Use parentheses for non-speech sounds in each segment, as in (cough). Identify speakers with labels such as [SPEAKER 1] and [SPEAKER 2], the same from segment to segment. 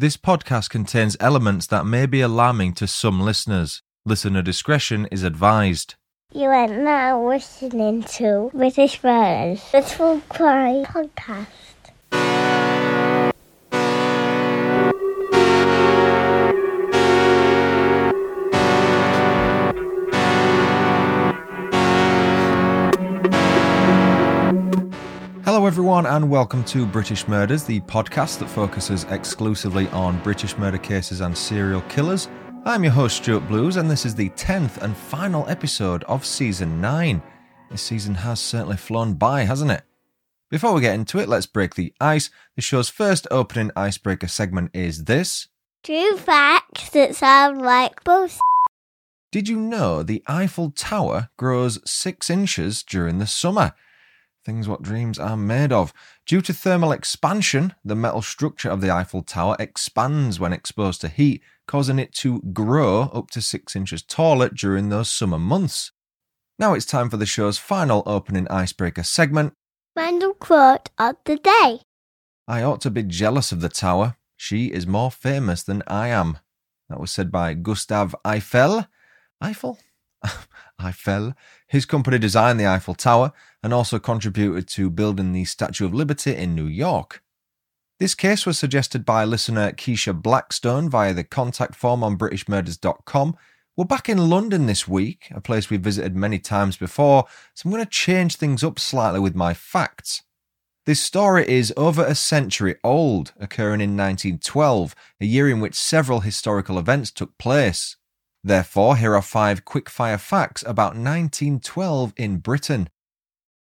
[SPEAKER 1] This podcast contains elements that may be alarming to some listeners. Listener discretion is advised.
[SPEAKER 2] You are now listening to British Murders, the True Crime Podcast.
[SPEAKER 1] Everyone, and welcome to British Murders, the podcast that focuses exclusively on British murder cases and serial killers. I'm your host, Stuart Blues, and this is the 10th and final episode of Season 9. This season has certainly flown by, hasn't it? Before we get into it, let's break the ice. The show's first opening icebreaker segment is this.
[SPEAKER 2] True facts that sound like bullshit.
[SPEAKER 1] Did you know the Eiffel Tower grows six inches during the summer? Things what dreams are made of. Due to thermal expansion, the metal structure of the Eiffel Tower expands when exposed to heat, causing it to grow up to six inches taller during those summer months. Now it's time for the show's final opening icebreaker segment.
[SPEAKER 2] Random quote of the day.
[SPEAKER 1] I ought to be jealous of the tower. She is more famous than I am. That was said by Gustave Eiffel. Eiffel? (laughs) Eiffel. His company designed the Eiffel Tower and also contributed to building the Statue of Liberty in New York. This case was suggested by listener Keisha Blackstone via the contact form on BritishMurders.com. We're back in London this week, a place we've visited many times before, so I'm going to change things up slightly with my facts. This story is over a century old, occurring in 1912, a year in which several historical events took place. Therefore, here are five quickfire facts about 1912 in Britain.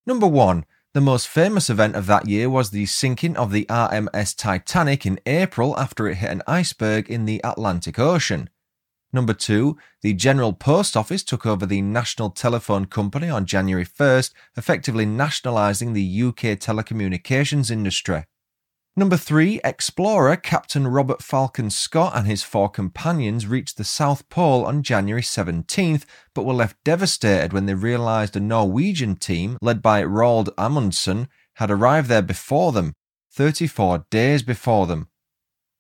[SPEAKER 1] Number one, the most famous event of that year was the sinking of the RMS Titanic in April after it hit an iceberg in the Atlantic Ocean. Number two, the General Post Office took over the National Telephone Company on January 1st, effectively nationalising the UK telecommunications industry. Number three, explorer Captain Robert Falcon Scott and his four companions reached the South Pole on January 17th, but were left devastated when they realised a Norwegian team, led by Roald Amundsen, had arrived there before them, 34 days before them.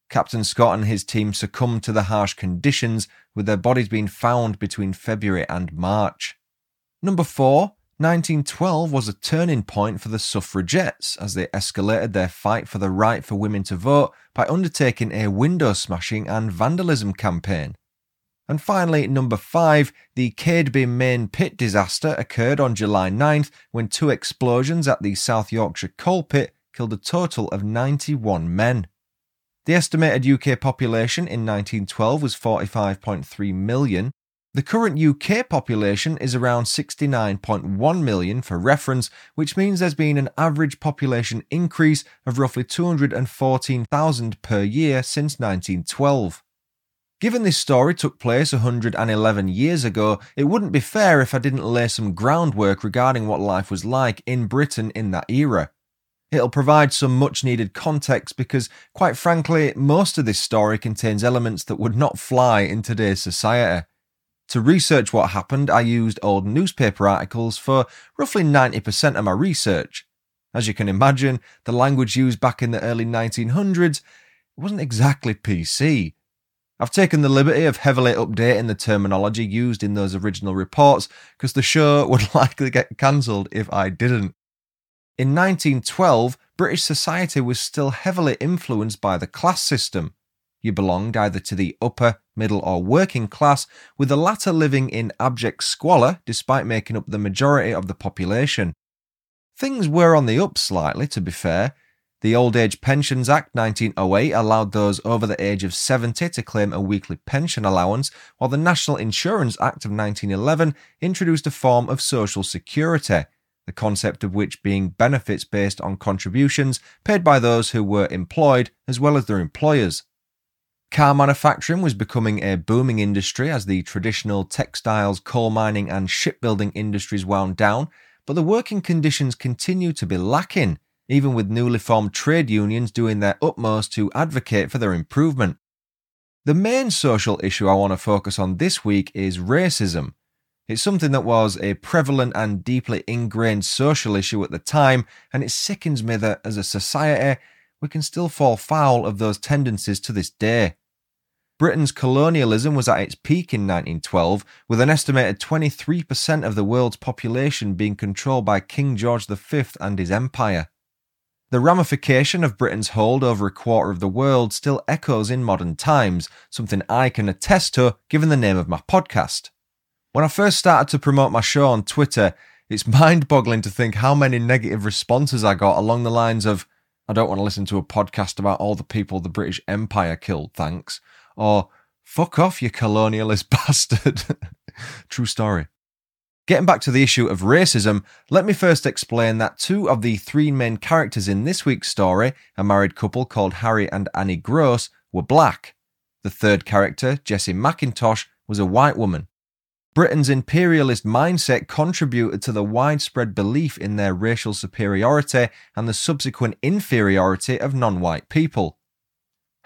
[SPEAKER 1] Captain Scott and his team succumbed to the harsh conditions, with their bodies being found between February and March. Number four, 1912 was a turning point for the suffragettes as they escalated their fight for the right for women to vote by undertaking a window smashing and vandalism campaign. And finally, number five, the Cadeby main pit disaster occurred on July 9th when two explosions at the South Yorkshire coal pit killed a total of 91 men. The estimated UK population in 1912 was 45.3 million, the current UK population is around 69.1 million for reference, which means there's been an average population increase of roughly 214,000 per year since 1912. Given this story took place 111 years ago, it wouldn't be fair if I didn't lay some groundwork regarding what life was like in Britain in that era. It'll provide some much needed context because, quite frankly, most of this story contains elements that would not fly in today's society. To research what happened, I used old newspaper articles for roughly 90% of my research. As you can imagine, the language used back in the early 1900s wasn't exactly PC. I've taken the liberty of heavily updating the terminology used in those original reports because the show (laughs) would likely get cancelled if I didn't. In 1912, British society was still heavily influenced by the class system. You belonged either to the upper, middle, or working class, with the latter living in abject squalor despite making up the majority of the population. Things were on the up slightly, to be fair. The Old Age Pensions Act 1908 allowed those over the age of 70 to claim a weekly pension allowance, while the National Insurance Act of 1911 introduced a form of social security, the concept of which being benefits based on contributions paid by those who were employed as well as their employers. Car manufacturing was becoming a booming industry as the traditional textiles, coal mining, and shipbuilding industries wound down, but the working conditions continued to be lacking, even with newly formed trade unions doing their utmost to advocate for their improvement. The main social issue I want to focus on this week is racism. It's something that was a prevalent and deeply ingrained social issue at the time, and it sickens me that as a society, we can still fall foul of those tendencies to this day. Britain's colonialism was at its peak in 1912, with an estimated 23% of the world's population being controlled by King George V and his empire. The ramification of Britain's hold over a quarter of the world still echoes in modern times, something I can attest to given the name of my podcast. When I first started to promote my show on Twitter, it's (laughs) mind boggling to think how many negative responses I got along the lines of, I don't want to listen to a podcast about all the people the British Empire killed, thanks. Or, fuck off, you colonialist (laughs) bastard. True story. Getting back to the issue of racism, let me first explain that two of the three main characters in this week's story, a married couple called Harry and Annie Gross, were black. The third character, Jessie Mackintosh, was a white woman. Britain's imperialist mindset contributed to the widespread belief in their racial superiority and the subsequent inferiority of non white people.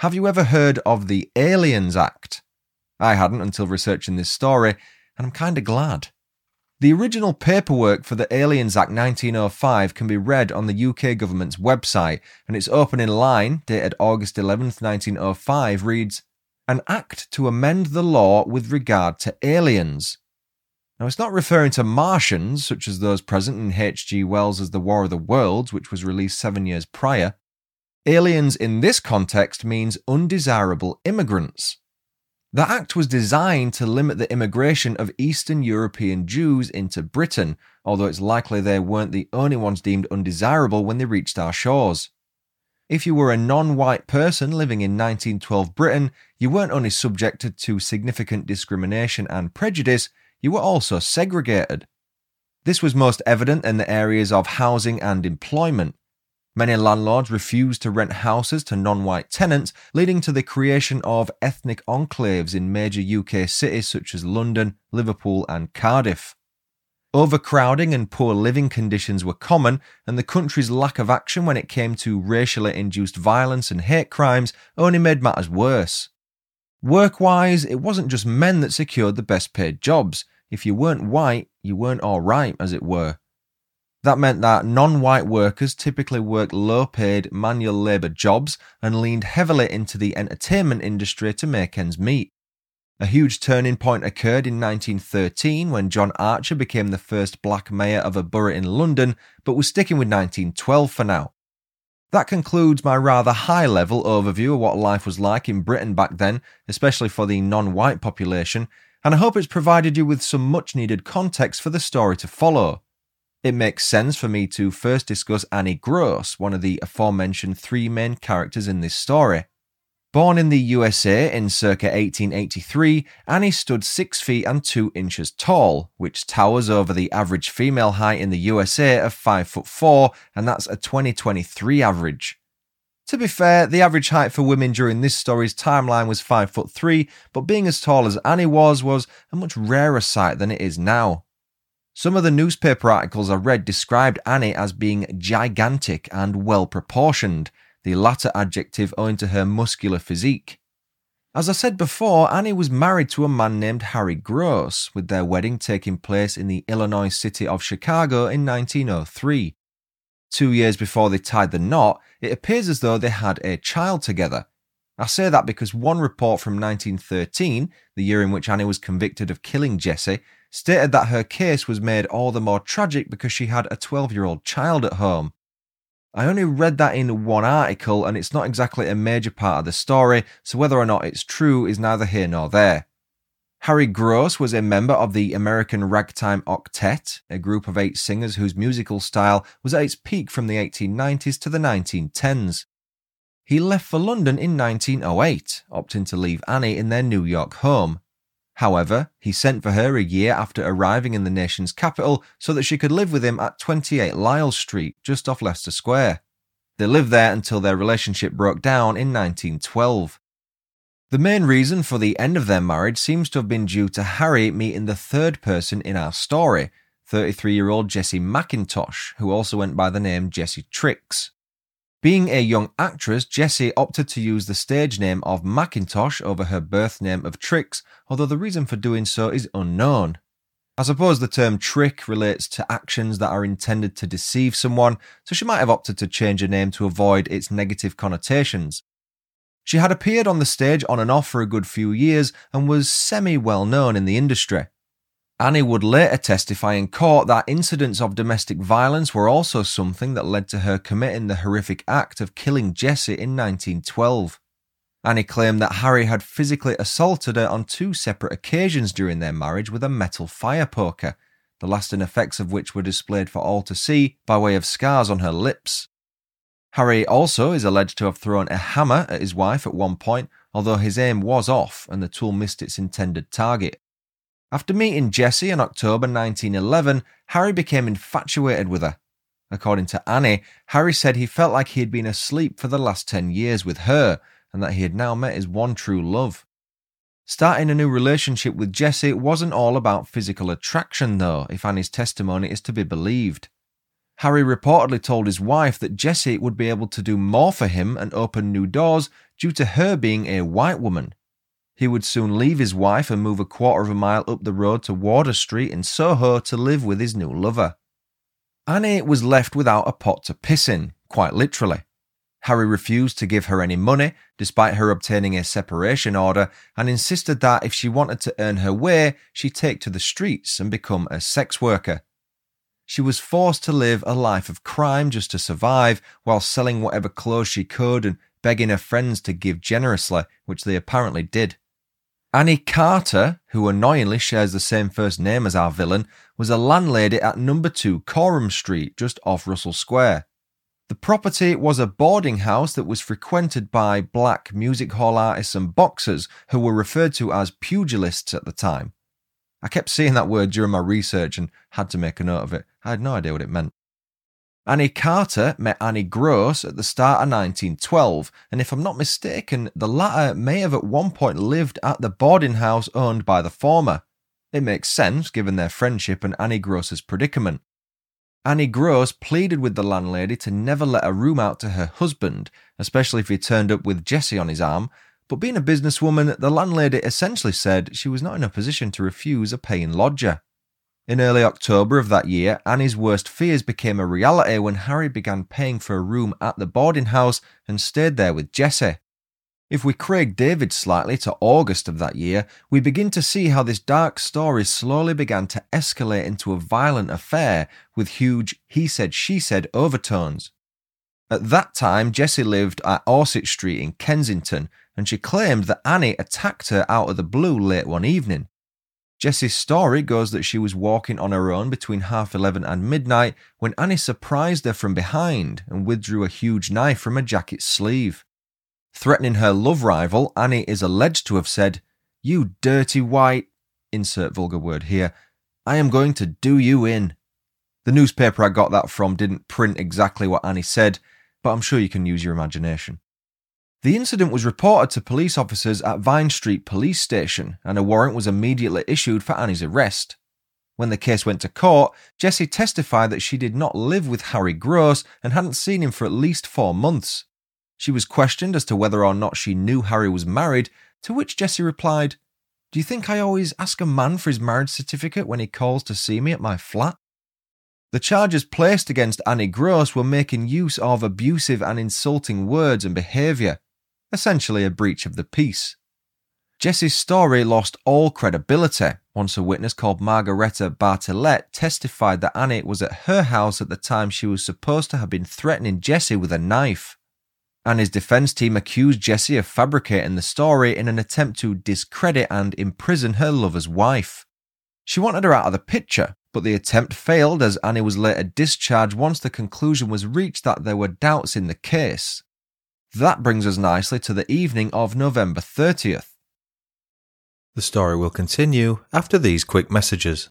[SPEAKER 1] Have you ever heard of the Aliens Act? I hadn't until researching this story, and I'm kinda glad. The original paperwork for the Aliens Act 1905 can be read on the UK government's website, and its opening line, dated August 11, 1905, reads An Act to amend the law with regard to aliens. Now, it's not referring to Martians, such as those present in H.G. Wells' The War of the Worlds, which was released seven years prior. Aliens in this context means undesirable immigrants. The act was designed to limit the immigration of Eastern European Jews into Britain, although it's likely they weren't the only ones deemed undesirable when they reached our shores. If you were a non white person living in 1912 Britain, you weren't only subjected to significant discrimination and prejudice, you were also segregated. This was most evident in the areas of housing and employment. Many landlords refused to rent houses to non white tenants, leading to the creation of ethnic enclaves in major UK cities such as London, Liverpool, and Cardiff. Overcrowding and poor living conditions were common, and the country's lack of action when it came to racially induced violence and hate crimes only made matters worse. Work wise, it wasn't just men that secured the best paid jobs. If you weren't white, you weren't alright, as it were. That meant that non white workers typically worked low paid manual labour jobs and leaned heavily into the entertainment industry to make ends meet. A huge turning point occurred in 1913 when John Archer became the first black mayor of a borough in London, but we're sticking with 1912 for now. That concludes my rather high level overview of what life was like in Britain back then, especially for the non white population, and I hope it's provided you with some much needed context for the story to follow it makes sense for me to first discuss Annie Gross, one of the aforementioned three main characters in this story. Born in the USA in circa 1883, Annie stood 6 feet and 2 inches tall, which towers over the average female height in the USA of 5 foot 4, and that's a 2023 average. To be fair, the average height for women during this story's timeline was 5 foot 3, but being as tall as Annie was was a much rarer sight than it is now. Some of the newspaper articles I read described Annie as being gigantic and well proportioned, the latter adjective owing to her muscular physique. As I said before, Annie was married to a man named Harry Gross, with their wedding taking place in the Illinois city of Chicago in 1903. Two years before they tied the knot, it appears as though they had a child together. I say that because one report from 1913, the year in which Annie was convicted of killing Jessie, stated that her case was made all the more tragic because she had a 12 year old child at home. I only read that in one article and it's not exactly a major part of the story, so whether or not it's true is neither here nor there. Harry Gross was a member of the American Ragtime Octet, a group of eight singers whose musical style was at its peak from the 1890s to the 1910s. He left for London in 1908, opting to leave Annie in their New York home. However, he sent for her a year after arriving in the nation's capital so that she could live with him at 28 Lisle Street, just off Leicester Square. They lived there until their relationship broke down in 1912. The main reason for the end of their marriage seems to have been due to Harry meeting the third person in our story, 33 year old Jessie Mackintosh, who also went by the name Jessie Trix. Being a young actress, Jessie opted to use the stage name of Mackintosh over her birth name of Trix, although the reason for doing so is unknown. I suppose the term trick relates to actions that are intended to deceive someone, so she might have opted to change her name to avoid its negative connotations. She had appeared on the stage on and off for a good few years and was semi well known in the industry. Annie would later testify in court that incidents of domestic violence were also something that led to her committing the horrific act of killing Jessie in 1912. Annie claimed that Harry had physically assaulted her on two separate occasions during their marriage with a metal fire poker, the lasting effects of which were displayed for all to see by way of scars on her lips. Harry also is alleged to have thrown a hammer at his wife at one point, although his aim was off and the tool missed its intended target. After meeting Jessie in October 1911, Harry became infatuated with her. According to Annie, Harry said he felt like he had been asleep for the last 10 years with her and that he had now met his one true love. Starting a new relationship with Jessie wasn't all about physical attraction, though, if Annie's testimony is to be believed. Harry reportedly told his wife that Jessie would be able to do more for him and open new doors due to her being a white woman. He would soon leave his wife and move a quarter of a mile up the road to Wardour Street in Soho to live with his new lover. Annie was left without a pot to piss in, quite literally. Harry refused to give her any money, despite her obtaining a separation order, and insisted that if she wanted to earn her way, she take to the streets and become a sex worker. She was forced to live a life of crime just to survive, while selling whatever clothes she could and begging her friends to give generously, which they apparently did. Annie Carter, who annoyingly shares the same first name as our villain, was a landlady at number 2 Coram Street, just off Russell Square. The property was a boarding house that was frequented by black music hall artists and boxers who were referred to as pugilists at the time. I kept seeing that word during my research and had to make a note of it. I had no idea what it meant. Annie Carter met Annie Gross at the start of 1912, and if I'm not mistaken, the latter may have at one point lived at the boarding house owned by the former. It makes sense given their friendship and Annie Gross's predicament. Annie Gross pleaded with the landlady to never let a room out to her husband, especially if he turned up with Jessie on his arm. But being a businesswoman, the landlady essentially said she was not in a position to refuse a paying lodger. In early October of that year, Annie's worst fears became a reality when Harry began paying for a room at the boarding house and stayed there with Jessie. If we Craig David slightly to August of that year, we begin to see how this dark story slowly began to escalate into a violent affair with huge he said she said overtones. At that time, Jessie lived at Orsett Street in Kensington, and she claimed that Annie attacked her out of the blue late one evening. Jessie's story goes that she was walking on her own between half eleven and midnight when Annie surprised her from behind and withdrew a huge knife from her jacket sleeve. Threatening her love rival, Annie is alleged to have said, You dirty white, insert vulgar word here, I am going to do you in. The newspaper I got that from didn't print exactly what Annie said, but I'm sure you can use your imagination. The incident was reported to police officers at Vine Street Police Station, and a warrant was immediately issued for Annie's arrest. When the case went to court, Jessie testified that she did not live with Harry Gross and hadn't seen him for at least four months. She was questioned as to whether or not she knew Harry was married, to which Jessie replied, Do you think I always ask a man for his marriage certificate when he calls to see me at my flat? The charges placed against Annie Gross were making use of abusive and insulting words and behaviour, essentially a breach of the peace. Jessie's story lost all credibility once a witness called Margareta Bartlett testified that Annie was at her house at the time she was supposed to have been threatening Jessie with a knife and his defense team accused Jessie of fabricating the story in an attempt to discredit and imprison her lover's wife. She wanted her out of the picture, but the attempt failed as Annie was later discharged once the conclusion was reached that there were doubts in the case. That brings us nicely to the evening of November 30th.
[SPEAKER 3] The story will continue after these quick messages.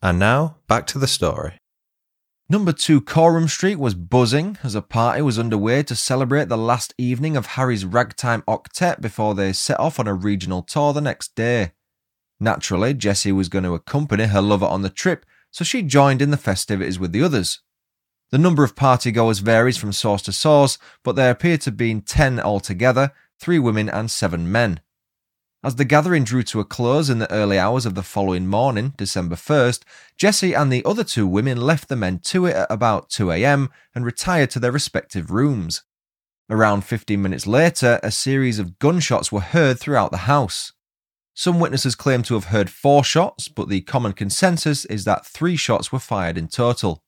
[SPEAKER 3] And now, back to the story.
[SPEAKER 1] Number 2 Coram Street was buzzing as a party was underway to celebrate the last evening of Harry's ragtime octet before they set off on a regional tour the next day. Naturally, Jessie was going to accompany her lover on the trip, so she joined in the festivities with the others. The number of partygoers varies from source to source, but there appear to have been 10 altogether, three women and seven men. As the gathering drew to a close in the early hours of the following morning, December 1st, Jessie and the other two women left the men to it at about 2am and retired to their respective rooms. Around 15 minutes later, a series of gunshots were heard throughout the house. Some witnesses claim to have heard four shots, but the common consensus is that three shots were fired in total.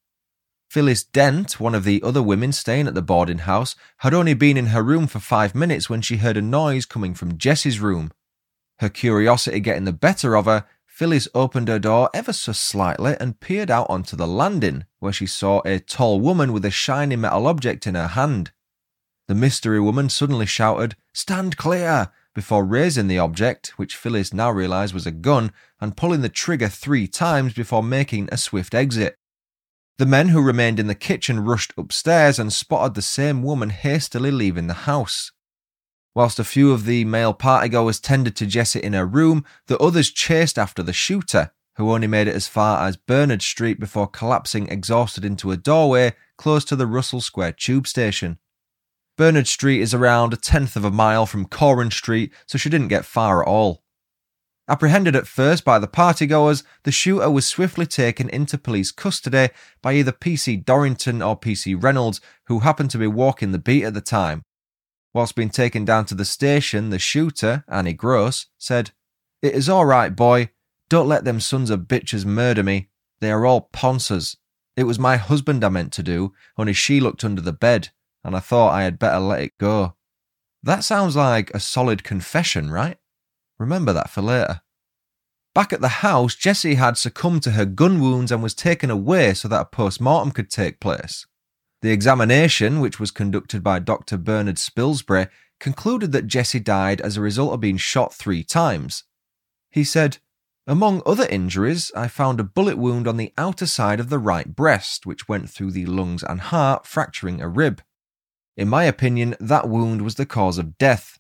[SPEAKER 1] Phyllis Dent, one of the other women staying at the boarding house, had only been in her room for five minutes when she heard a noise coming from Jessie's room. Her curiosity getting the better of her, Phyllis opened her door ever so slightly and peered out onto the landing, where she saw a tall woman with a shiny metal object in her hand. The mystery woman suddenly shouted, Stand clear! before raising the object, which Phyllis now realised was a gun, and pulling the trigger three times before making a swift exit. The men who remained in the kitchen rushed upstairs and spotted the same woman hastily leaving the house. Whilst a few of the male partygoers tended to Jessie in her room, the others chased after the shooter, who only made it as far as Bernard Street before collapsing exhausted into a doorway close to the Russell Square tube station. Bernard Street is around a tenth of a mile from Coram Street, so she didn't get far at all. Apprehended at first by the partygoers, the shooter was swiftly taken into police custody by either PC Dorrington or PC Reynolds, who happened to be walking the beat at the time. Whilst being taken down to the station, the shooter, Annie Gross, said, It is all right, boy. Don't let them sons of bitches murder me. They are all ponsers. It was my husband I meant to do, only she looked under the bed, and I thought I had better let it go. That sounds like a solid confession, right? Remember that for later. Back at the house, Jessie had succumbed to her gun wounds and was taken away so that a post mortem could take place. The examination, which was conducted by Dr. Bernard Spilsbury, concluded that Jessie died as a result of being shot three times. He said, Among other injuries, I found a bullet wound on the outer side of the right breast, which went through the lungs and heart, fracturing a rib. In my opinion, that wound was the cause of death.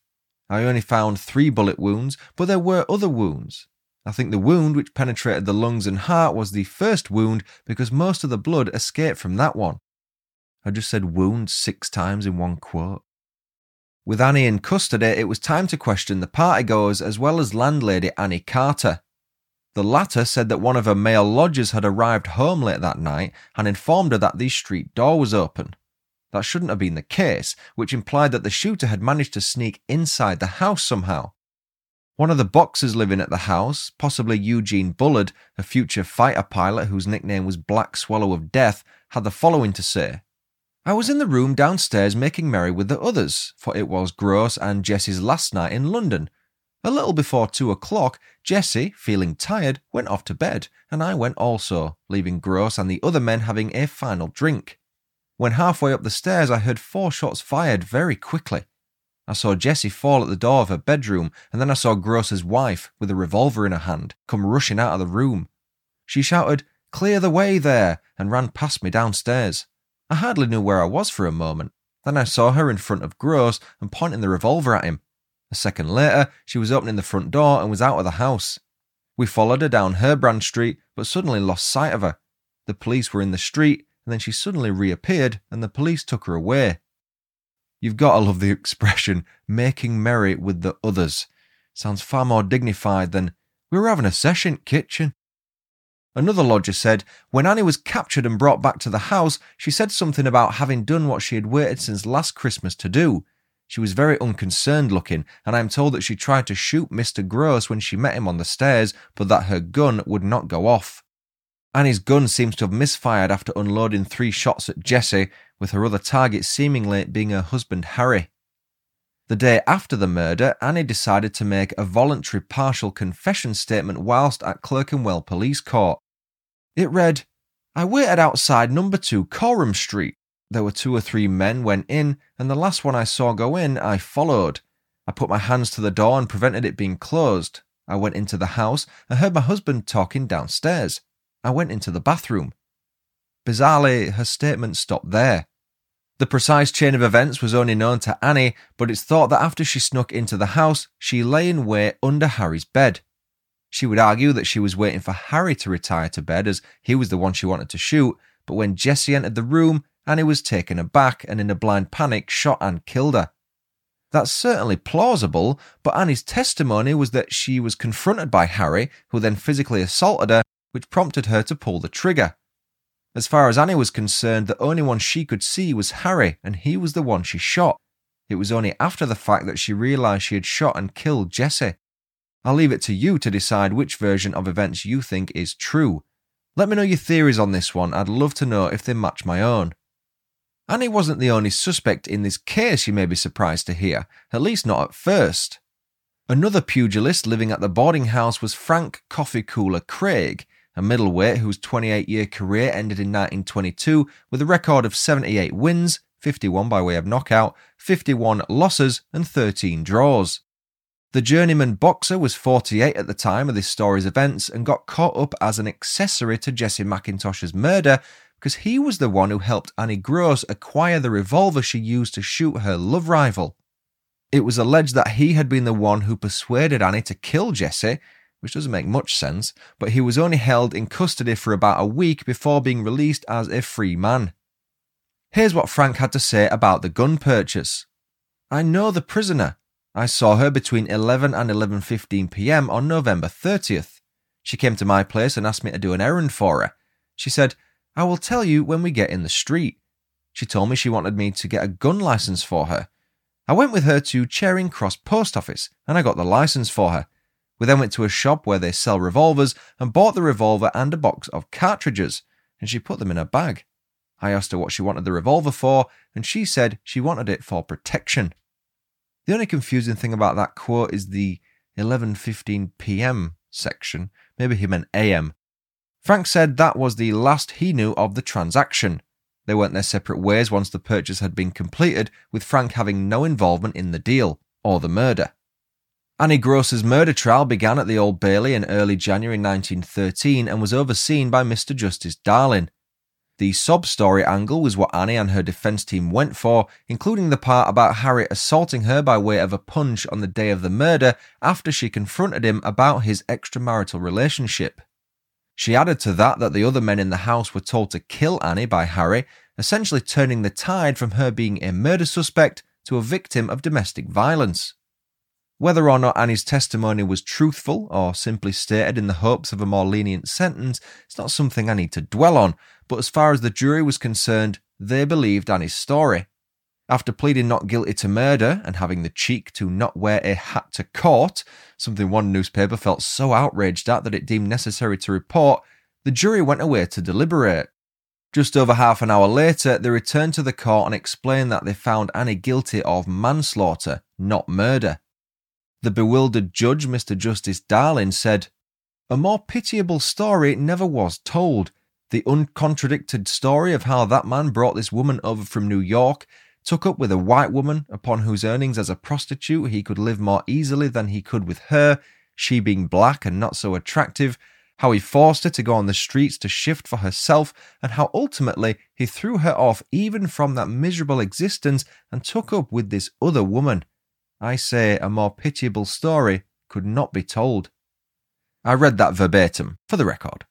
[SPEAKER 1] I only found three bullet wounds, but there were other wounds. I think the wound which penetrated the lungs and heart was the first wound because most of the blood escaped from that one. I just said wound six times in one quote. With Annie in custody, it was time to question the partygoers as well as landlady Annie Carter. The latter said that one of her male lodgers had arrived home late that night and informed her that the street door was open. That shouldn't have been the case, which implied that the shooter had managed to sneak inside the house somehow. One of the boxers living at the house, possibly Eugene Bullard, a future fighter pilot whose nickname was Black Swallow of Death, had the following to say I was in the room downstairs making merry with the others, for it was Gross and Jessie's last night in London. A little before two o'clock, Jessie, feeling tired, went off to bed, and I went also, leaving Gross and the other men having a final drink. When halfway up the stairs, I heard four shots fired very quickly. I saw Jessie fall at the door of her bedroom, and then I saw Gross's wife, with a revolver in her hand, come rushing out of the room. She shouted, Clear the way there, and ran past me downstairs. I hardly knew where I was for a moment. Then I saw her in front of Gross and pointing the revolver at him. A second later, she was opening the front door and was out of the house. We followed her down Herbrand Street, but suddenly lost sight of her. The police were in the street, and then she suddenly reappeared, and the police took her away. You've got to love the (laughs) expression, making merry with the others. Sounds far more dignified than, we were having a session kitchen. Another lodger said, when Annie was captured and brought back to the house, she said something about having done what she had waited since last Christmas to do. She was very unconcerned looking, and I am told that she tried to shoot Mr. Gross when she met him on the stairs, but that her gun would not go off. Annie's gun seems to have misfired after unloading three shots at Jessie, with her other target seemingly being her husband Harry. The day after the murder, Annie decided to make a voluntary partial confession statement whilst at Clerkenwell Police Court. It read, I waited outside number 2 Coram Street. There were two or three men went in, and the last one I saw go in, I followed. I put my hands to the door and prevented it being closed. I went into the house and heard my husband talking downstairs. I went into the bathroom. Bizarrely, her statement stopped there. The precise chain of events was only known to Annie, but it's thought that after she snuck into the house, she lay in wait under Harry's bed. She would argue that she was waiting for Harry to retire to bed as he was the one she wanted to shoot, but when Jessie entered the room, Annie was taken aback and in a blind panic shot and killed her. That's certainly plausible, but Annie's testimony was that she was confronted by Harry, who then physically assaulted her, which prompted her to pull the trigger. As far as Annie was concerned, the only one she could see was Harry, and he was the one she shot. It was only after the fact that she realised she had shot and killed Jessie. I'll leave it to you to decide which version of events you think is true. Let me know your theories on this one, I'd love to know if they match my own. Annie wasn't the only suspect in this case, you may be surprised to hear, at least not at first. Another pugilist living at the boarding house was Frank Coffee Cooler Craig, a middleweight whose 28 year career ended in 1922 with a record of 78 wins, 51 by way of knockout, 51 losses, and 13 draws. The journeyman boxer was 48 at the time of this story's events and got caught up as an accessory to Jessie Mackintosh's murder because he was the one who helped Annie Gross acquire the revolver she used to shoot her love rival. It was alleged that he had been the one who persuaded Annie to kill Jessie, which doesn't make much sense, but he was only held in custody for about a week before being released as a free man. Here's what Frank had to say about the gun purchase. I know the prisoner. I saw her between 11 and 11:15 p.m. on November 30th. She came to my place and asked me to do an errand for her. She said, "I will tell you when we get in the street." She told me she wanted me to get a gun license for her. I went with her to Charing Cross Post Office and I got the license for her. We then went to a shop where they sell revolvers and bought the revolver and a box of cartridges, and she put them in her bag. I asked her what she wanted the revolver for, and she said she wanted it for protection. The only confusing thing about that quote is the 11:15 p.m. section. Maybe he meant AM. Frank said that was the last he knew of the transaction. They went their separate ways once the purchase had been completed, with Frank having no involvement in the deal or the murder. Annie Gross's murder trial began at the Old Bailey in early January 1913 and was overseen by Mr. Justice Darling. The sob story angle was what Annie and her defense team went for, including the part about Harry assaulting her by way of a punch on the day of the murder after she confronted him about his extramarital relationship. She added to that that the other men in the house were told to kill Annie by Harry, essentially turning the tide from her being a murder suspect to a victim of domestic violence. Whether or not Annie's testimony was truthful or simply stated in the hopes of a more lenient sentence, it's not something I need to dwell on, but as far as the jury was concerned, they believed Annie's story. After pleading not guilty to murder and having the cheek to not wear a hat to court, something one newspaper felt so outraged at that it deemed necessary to report, the jury went away to deliberate. Just over half an hour later, they returned to the court and explained that they found Annie guilty of manslaughter, not murder. The bewildered judge, Mr. Justice Darling, said, A more pitiable story never was told. The uncontradicted story of how that man brought this woman over from New York, took up with a white woman upon whose earnings as a prostitute he could live more easily than he could with her, she being black and not so attractive, how he forced her to go on the streets to shift for herself, and how ultimately he threw her off even from that miserable existence and took up with this other woman. I say a more pitiable story could not be told. I read that verbatim, for the record.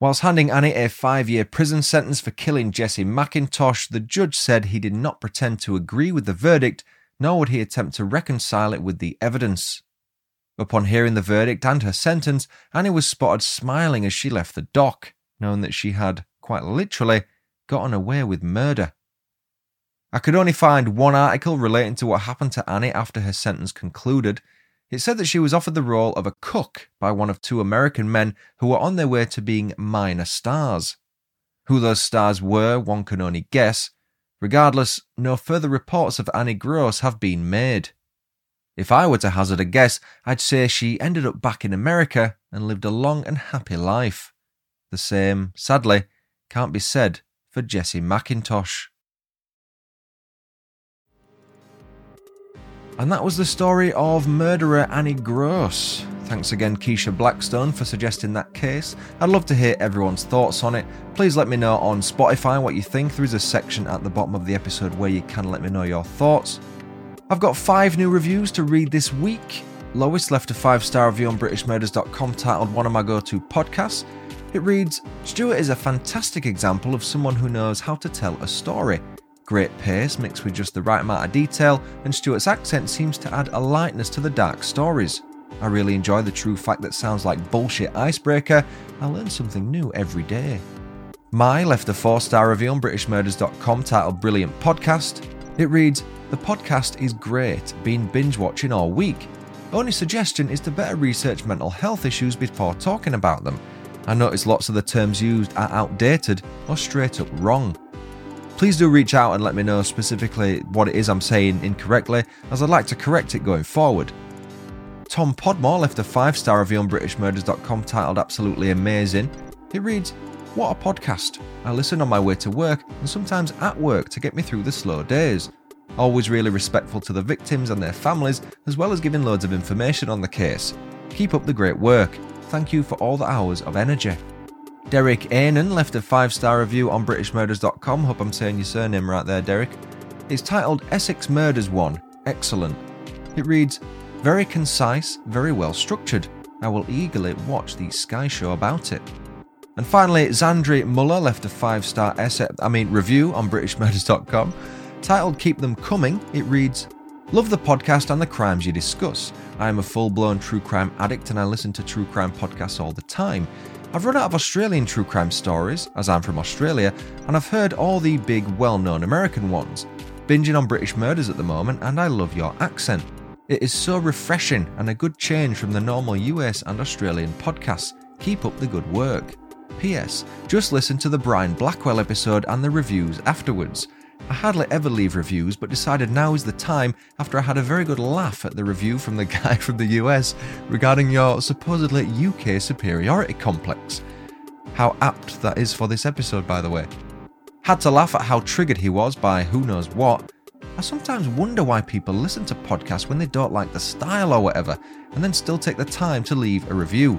[SPEAKER 1] Whilst handing Annie a five year prison sentence for killing Jessie Mackintosh, the judge said he did not pretend to agree with the verdict, nor would he attempt to reconcile it with the evidence. Upon hearing the verdict and her sentence, Annie was spotted smiling as she left the dock, knowing that she had, quite literally, gotten away with murder. I could only find one article relating to what happened to Annie after her sentence concluded. It said that she was offered the role of a cook by one of two American men who were on their way to being minor stars. Who those stars were, one can only guess. Regardless, no further reports of Annie Gross have been made. If I were to hazard a guess, I'd say she ended up back in America and lived a long and happy life. The same, sadly, can't be said for Jessie Mackintosh. And that was the story of murderer Annie Gross. Thanks again, Keisha Blackstone, for suggesting that case. I'd love to hear everyone's thoughts on it. Please let me know on Spotify what you think. There is a section at the bottom of the episode where you can let me know your thoughts. I've got five new reviews to read this week. Lois left a five star review on BritishMurders.com titled One of My Go To Podcasts. It reads Stuart is a fantastic example of someone who knows how to tell a story. Great pace mixed with just the right amount of detail, and Stuart's accent seems to add a lightness to the dark stories. I really enjoy the true fact that sounds like bullshit icebreaker. I learn something new every day. Mai left a four star review on BritishMurders.com titled Brilliant Podcast. It reads The podcast is great, been binge watching all week. Only suggestion is to better research mental health issues before talking about them. I notice lots of the terms used are outdated or straight up wrong. Please do reach out and let me know specifically what it is I'm saying incorrectly, as I'd like to correct it going forward. Tom Podmore left a five star review on BritishMurders.com titled Absolutely Amazing. It reads, What a podcast! I listen on my way to work and sometimes at work to get me through the slow days. Always really respectful to the victims and their families, as well as giving loads of information on the case. Keep up the great work. Thank you for all the hours of energy. Derek Ainan left a five star review on BritishMurders.com. Hope I'm saying your surname right there, Derek. It's titled Essex Murders 1. Excellent. It reads, very concise, very well structured. I will eagerly watch the Sky show about it. And finally, Zandri Muller left a five star essay, I mean, review on BritishMurders.com. Titled Keep Them Coming, it reads Love the podcast and the crimes you discuss. I am a full blown true crime addict and I listen to true crime podcasts all the time. I've run out of Australian true crime stories, as I'm from Australia, and I've heard all the big, well known American ones. Binging on British murders at the moment, and I love your accent. It is so refreshing and a good change from the normal US and Australian podcasts. Keep up the good work. P.S. Just listen to the Brian Blackwell episode and the reviews afterwards. I hardly ever leave reviews, but decided now is the time after I had a very good laugh at the review from the (laughs) guy from the US regarding your supposedly UK superiority complex. How apt that is for this episode, by the way. Had to laugh at how triggered he was by who knows what, I sometimes wonder why people listen to podcasts when they don't like the style or whatever, and then still take the time to leave a review.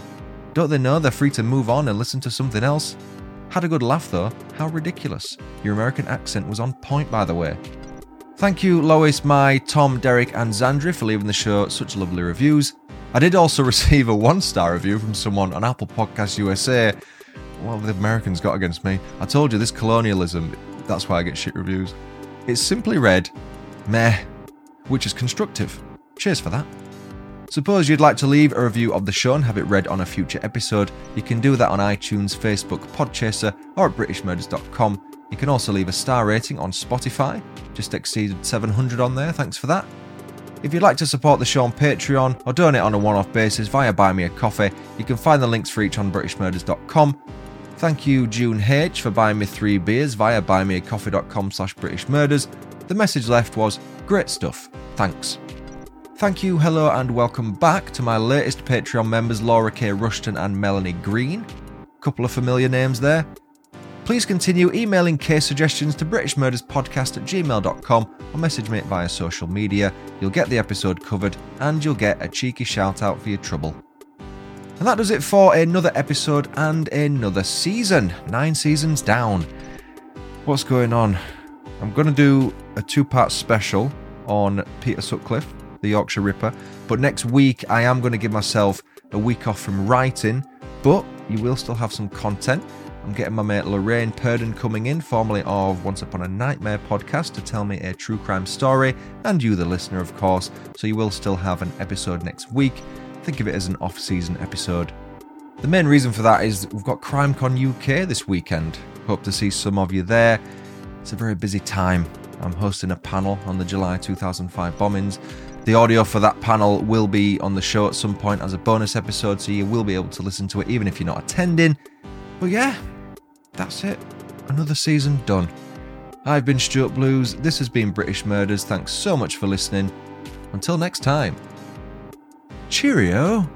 [SPEAKER 1] Don't they know they're free to move on and listen to something else? Had a good laugh though. How ridiculous. Your American accent was on point, by the way. Thank you, Lois, Mai, Tom, Derek, and Zandri for leaving the show such lovely reviews. I did also (laughs) receive a one star review from someone on Apple Podcasts USA. What have the Americans got against me? I told you this colonialism, that's why I get shit reviews. It's simply read, meh, which is constructive. Cheers for that. Suppose you'd like to leave a review of the show and have it read on a future episode, you can do that on iTunes, Facebook, Podchaser, or at BritishMurders.com. You can also leave a star rating on Spotify, just exceeded 700 on there, thanks for that. If you'd like to support the show on Patreon or donate on a one off basis via Buy Me a Coffee, you can find the links for each on BritishMurders.com. Thank you, June H, for buying me three beers via buymeacoffee.com slash British Murders. The message left was, great stuff, thanks. Thank you, hello, and welcome back to my latest Patreon members, Laura K. Rushton and Melanie Green. Couple of familiar names there. Please continue emailing case suggestions to BritishMurdersPodcast at gmail.com or message me via social media. You'll get the episode covered and you'll get a cheeky shout out for your trouble. And that does it for another episode and another season. Nine seasons down. What's going on? I'm going to do a two part special on Peter Sutcliffe, the Yorkshire Ripper, but next week I am going to give myself a week off from writing, but you will still have some content. I'm getting my mate Lorraine Purden coming in, formerly of Once Upon a Nightmare podcast, to tell me a true crime story, and you, the listener, of course, so you will still have an episode next week. Think of it as an off season episode. The main reason for that is we've got CrimeCon UK this weekend. Hope to see some of you there. It's a very busy time. I'm hosting a panel on the July 2005 bombings. The audio for that panel will be on the show at some point as a bonus episode, so you will be able to listen to it even if you're not attending. But yeah, that's it. Another season done. I've been Stuart Blues. This has been British Murders. Thanks so much for listening. Until next time. Cheerio.